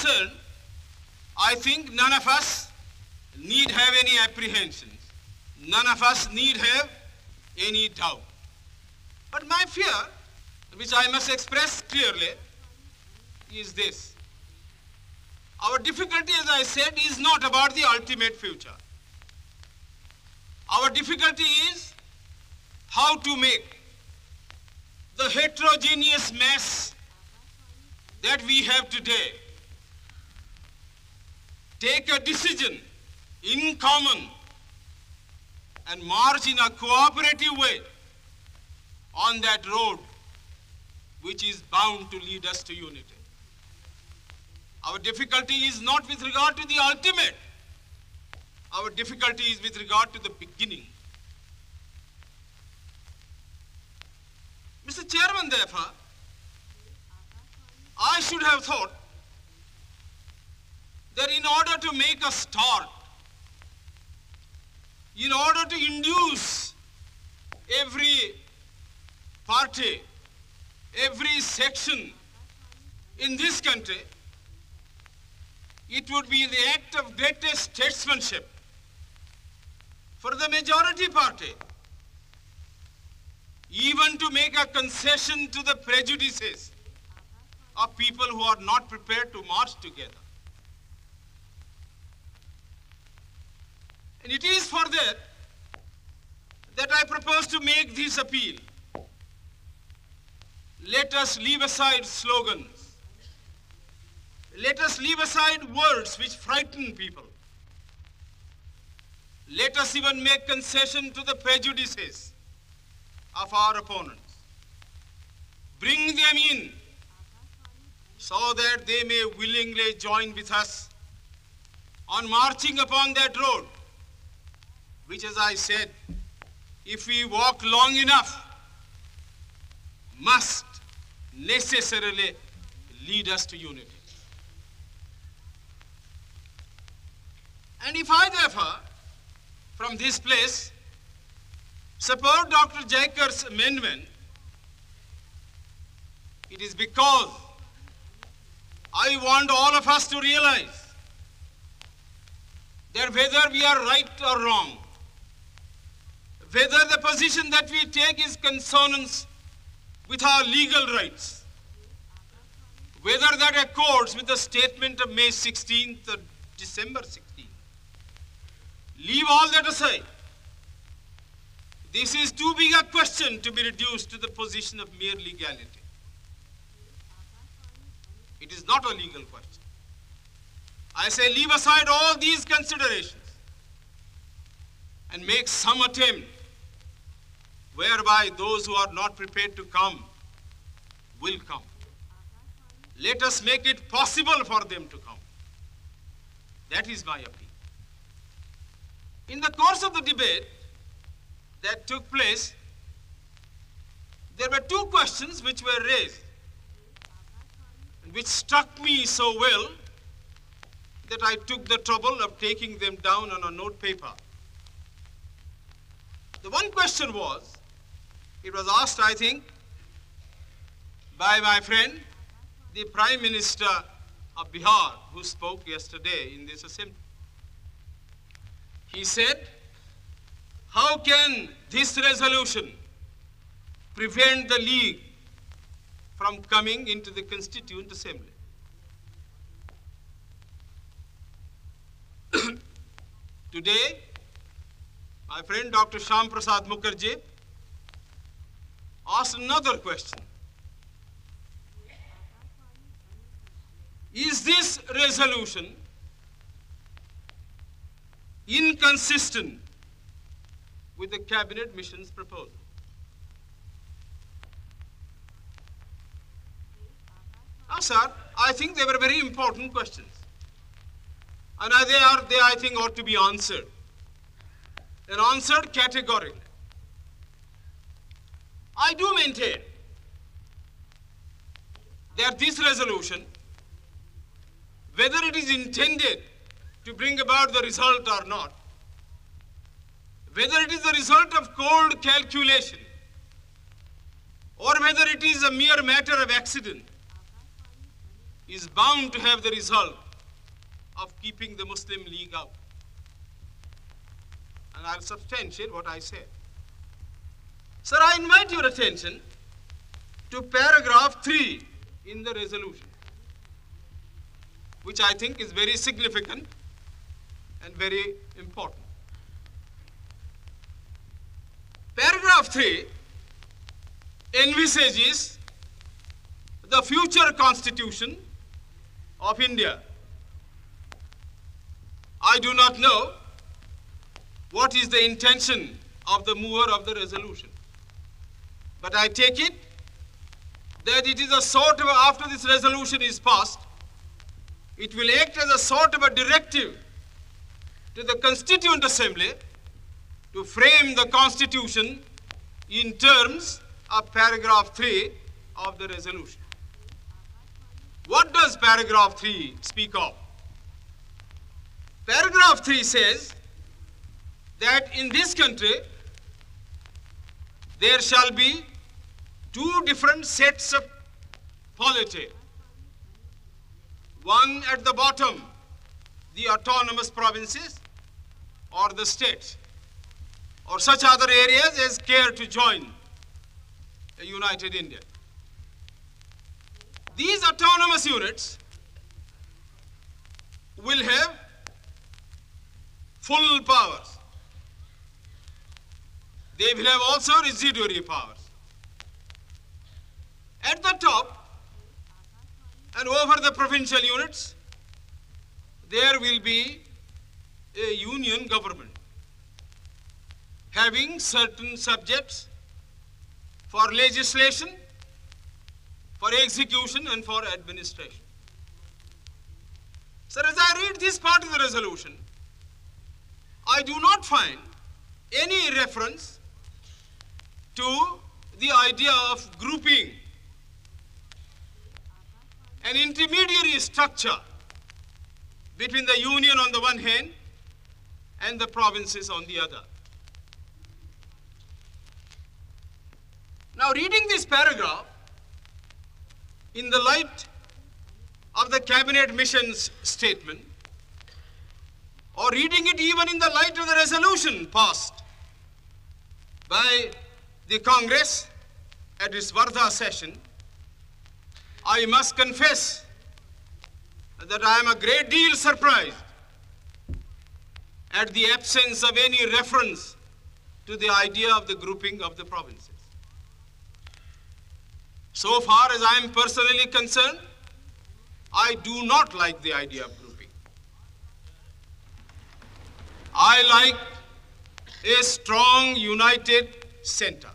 concerned, I think none of us need have any apprehensions. None of us need have any doubt. But my fear, which I must express clearly, is this. Our difficulty, as I said, is not about the ultimate future. Our difficulty is how to make the heterogeneous mass that we have today take a decision in common and march in a cooperative way on that road which is bound to lead us to unity. Our difficulty is not with regard to the ultimate. Our difficulty is with regard to the beginning. Mr. Chairman, therefore, I should have thought that in order to make a start, in order to induce every party, every section in this country, it would be the act of greatest statesmanship for the majority party even to make a concession to the prejudices of people who are not prepared to march together. And it is for that that I propose to make this appeal. Let us leave aside slogans. Let us leave aside words which frighten people. Let us even make concession to the prejudices of our opponents. Bring them in so that they may willingly join with us on marching upon that road, which, as I said, if we walk long enough, must necessarily lead us to unity. And if I, therefore, from this place, support Dr. Jayakar's amendment, it is because I want all of us to realize that whether we are right or wrong, whether the position that we take is consonance with our legal rights, whether that accords with the statement of May 16th or December 16th. Leave all that aside. This is too big a question to be reduced to the position of mere legality. It is not a legal question. I say leave aside all these considerations and make some attempt whereby those who are not prepared to come will come. Let us make it possible for them to come. That is my appeal. In the course of the debate that took place, there were two questions which were raised, which struck me so well that I took the trouble of taking them down on a note paper. The one question was, it was asked, I think, by my friend, the Prime Minister of Bihar, who spoke yesterday in this assembly. He said, how can this resolution prevent the League from coming into the Constituent Assembly? Today, my friend Dr. Sham Prasad Mukherjee asked another question. Is this resolution inconsistent with the cabinet mission's proposal? Now, sir, I think they were very important questions. And they are, they I think ought to be answered. And answered categorically. I do maintain that this resolution, whether it is intended to bring about the result or not, whether it is the result of cold calculation or whether it is a mere matter of accident, is bound to have the result of keeping the Muslim League out. And I'll substantiate what I said. Sir, I invite your attention to paragraph 3 in the resolution, which I think is very significant and very important. Paragraph 3 envisages the future constitution of India. I do not know what is the intention of the mover of the resolution. But I take it that it is a sort of, after this resolution is passed, it will act as a sort of a directive to the Constituent Assembly to frame the Constitution in terms of paragraph 3 of the resolution. What does paragraph 3 speak of? Paragraph 3 says that in this country there shall be two different sets of polity. One at the bottom, the autonomous provinces or the states or such other areas as care to join a united India. These autonomous units will have full powers. They will have also residuary powers. At the top and over the provincial units, there will be a union government having certain subjects for legislation, for execution, and for administration. Sir, as I read this part of the resolution, I do not find any reference to the idea of grouping an intermediary structure between the union on the one hand and the provinces on the other. Now, reading this paragraph in the light of the cabinet mission's statement, or reading it even in the light of the resolution passed by the Congress at its Wardha session, I must confess that I am a great deal surprised at the absence of any reference to the idea of the grouping of the provinces. So far as I am personally concerned, I do not like the idea of grouping. I like a strong, united center.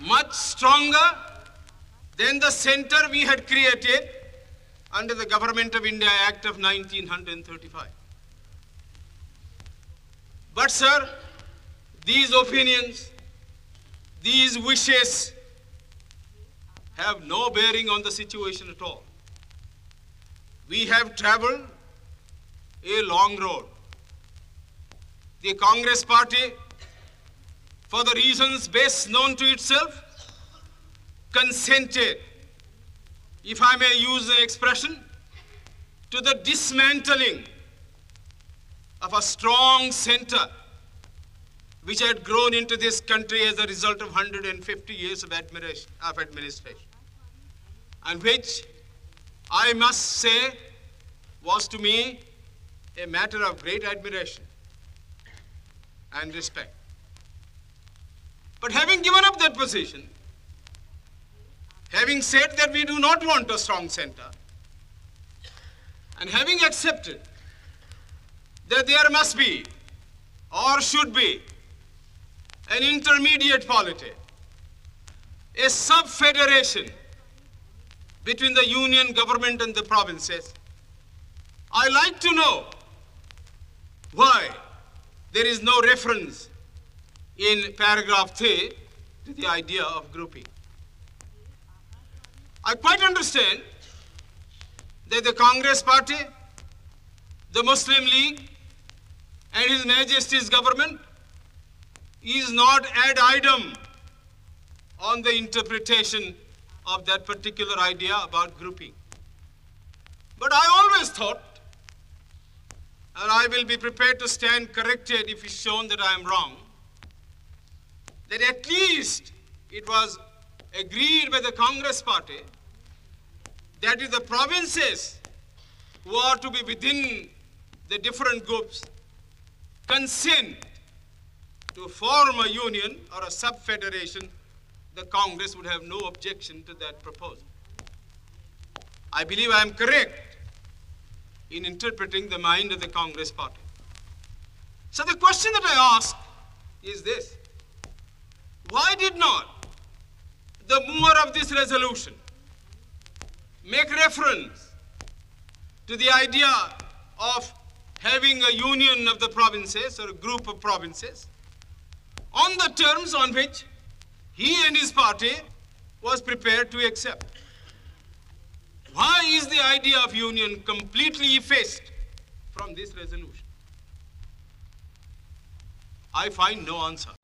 Much stronger than the center we had created under the Government of India Act of 1935. But, sir, these opinions, these wishes have no bearing on the situation at all. We have traveled a long road. The Congress party, for the reasons best known to itself, consented, if I may use the expression, to the dismantling of a strong center which had grown into this country as a result of 150 years of, of administration, and which I must say was to me a matter of great admiration and respect. But having given up that position, having said that we do not want a strong center, and having accepted that there must be or should be an intermediate polity, a sub-federation between the union government and the provinces, I like to know why there is no reference in paragraph 3 to the idea of grouping. I quite understand that the Congress party, the Muslim League, and His Majesty's government is not ad idem on the interpretation of that particular idea about grouping. But I always thought, and I will be prepared to stand corrected if it's shown that I am wrong, that at least it was agreed by the Congress party that if the provinces who are to be within the different groups consent to form a union or a sub-federation, the Congress would have no objection to that proposal. I believe I am correct in interpreting the mind of the Congress party. So the question that I ask is this. Why did not the mover of this resolution make reference to the idea of having a union of the provinces or a group of provinces on the terms on which he and his party was prepared to accept. Why is the idea of union completely effaced from this resolution? I find no answer.